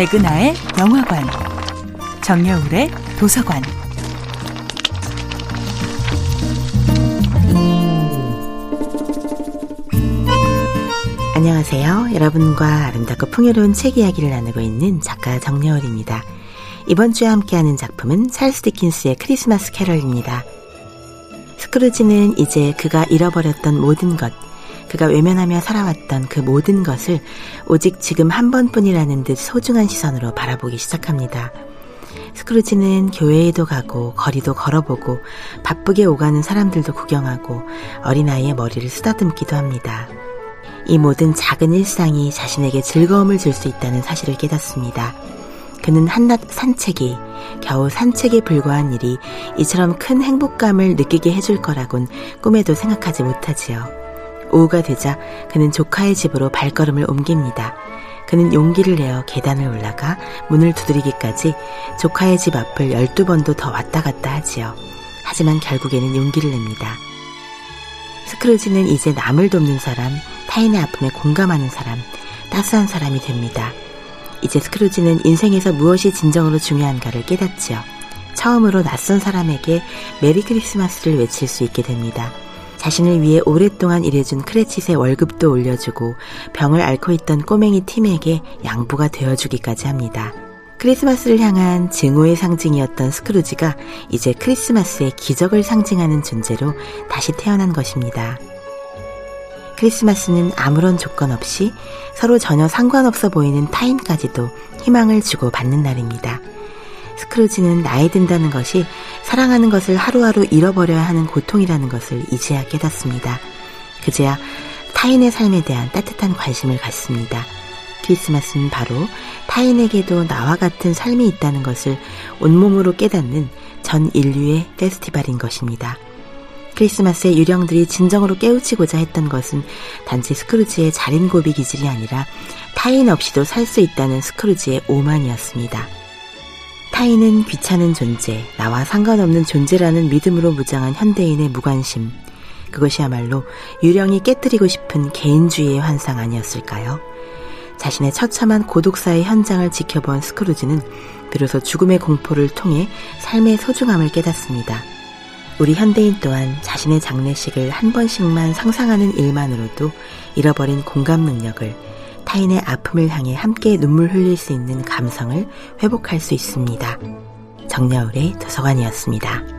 백은하의 영화관, 정여울의 도서관. 안녕하세요. 여러분과 아름답고 풍요로운 책 이야기를 나누고 있는 작가 정여울입니다. 이번 주에 함께하는 작품은 찰스 디킨스의 크리스마스 캐럴입니다. 스크루지는 이제 그가 잃어버렸던 모든 것, 그가 외면하며 살아왔던 그 모든 것을 오직 지금 한 번뿐이라는 듯 소중한 시선으로 바라보기 시작합니다. 스크루지는 교회에도 가고 거리도 걸어보고 바쁘게 오가는 사람들도 구경하고 어린아이의 머리를 쓰다듬기도 합니다. 이 모든 작은 일상이 자신에게 즐거움을 줄 수 있다는 사실을 깨닫습니다. 그는 한낮 산책이 겨우 산책에 불과한 일이 이처럼 큰 행복감을 느끼게 해줄 거라곤 꿈에도 생각하지 못하지요. 오후가 되자 그는 조카의 집으로 발걸음을 옮깁니다. 그는 용기를 내어 계단을 올라가 문을 두드리기까지 조카의 집 앞을 12번도 더 왔다 갔다 하지요. 하지만 결국에는 용기를 냅니다. 스크루지는 이제 남을 돕는 사람, 타인의 아픔에 공감하는 사람, 따스한 사람이 됩니다. 이제 스크루지는 인생에서 무엇이 진정으로 중요한가를 깨닫지요. 처음으로 낯선 사람에게 메리 크리스마스를 외칠 수 있게 됩니다. 자신을 위해 오랫동안 일해준 크래칫의 월급도 올려주고 병을 앓고 있던 꼬맹이 팀에게 양부가 되어주기까지 합니다. 크리스마스를 향한 증오의 상징이었던 스크루지가 이제 크리스마스의 기적을 상징하는 존재로 다시 태어난 것입니다. 크리스마스는 아무런 조건 없이 서로 전혀 상관없어 보이는 타인까지도 희망을 주고 받는 날입니다. 스크루지는 나이 든다는 것이 사랑하는 것을 하루하루 잃어버려야 하는 고통이라는 것을 이제야 깨닫습니다. 그제야 타인의 삶에 대한 따뜻한 관심을 갖습니다. 크리스마스는 바로 타인에게도 나와 같은 삶이 있다는 것을 온몸으로 깨닫는 전 인류의 페스티벌인 것입니다. 크리스마스의 유령들이 진정으로 깨우치고자 했던 것은 단지 스크루지의 자린 고비 기질이 아니라 타인 없이도 살 수 있다는 스크루지의 오만이었습니다. 타인은 귀찮은 존재, 나와 상관없는 존재라는 믿음으로 무장한 현대인의 무관심. 그것이야말로 유령이 깨뜨리고 싶은 개인주의의 환상 아니었을까요? 자신의 처참한 고독사의 현장을 지켜본 스크루지는 비로소 죽음의 공포를 통해 삶의 소중함을 깨닫습니다. 우리 현대인 또한 자신의 장례식을 한 번씩만 상상하는 일만으로도 잃어버린 공감 능력을 타인의 아픔을 향해 함께 눈물 흘릴 수 있는 감성을 회복할 수 있습니다. 정여울의 도서관이었습니다.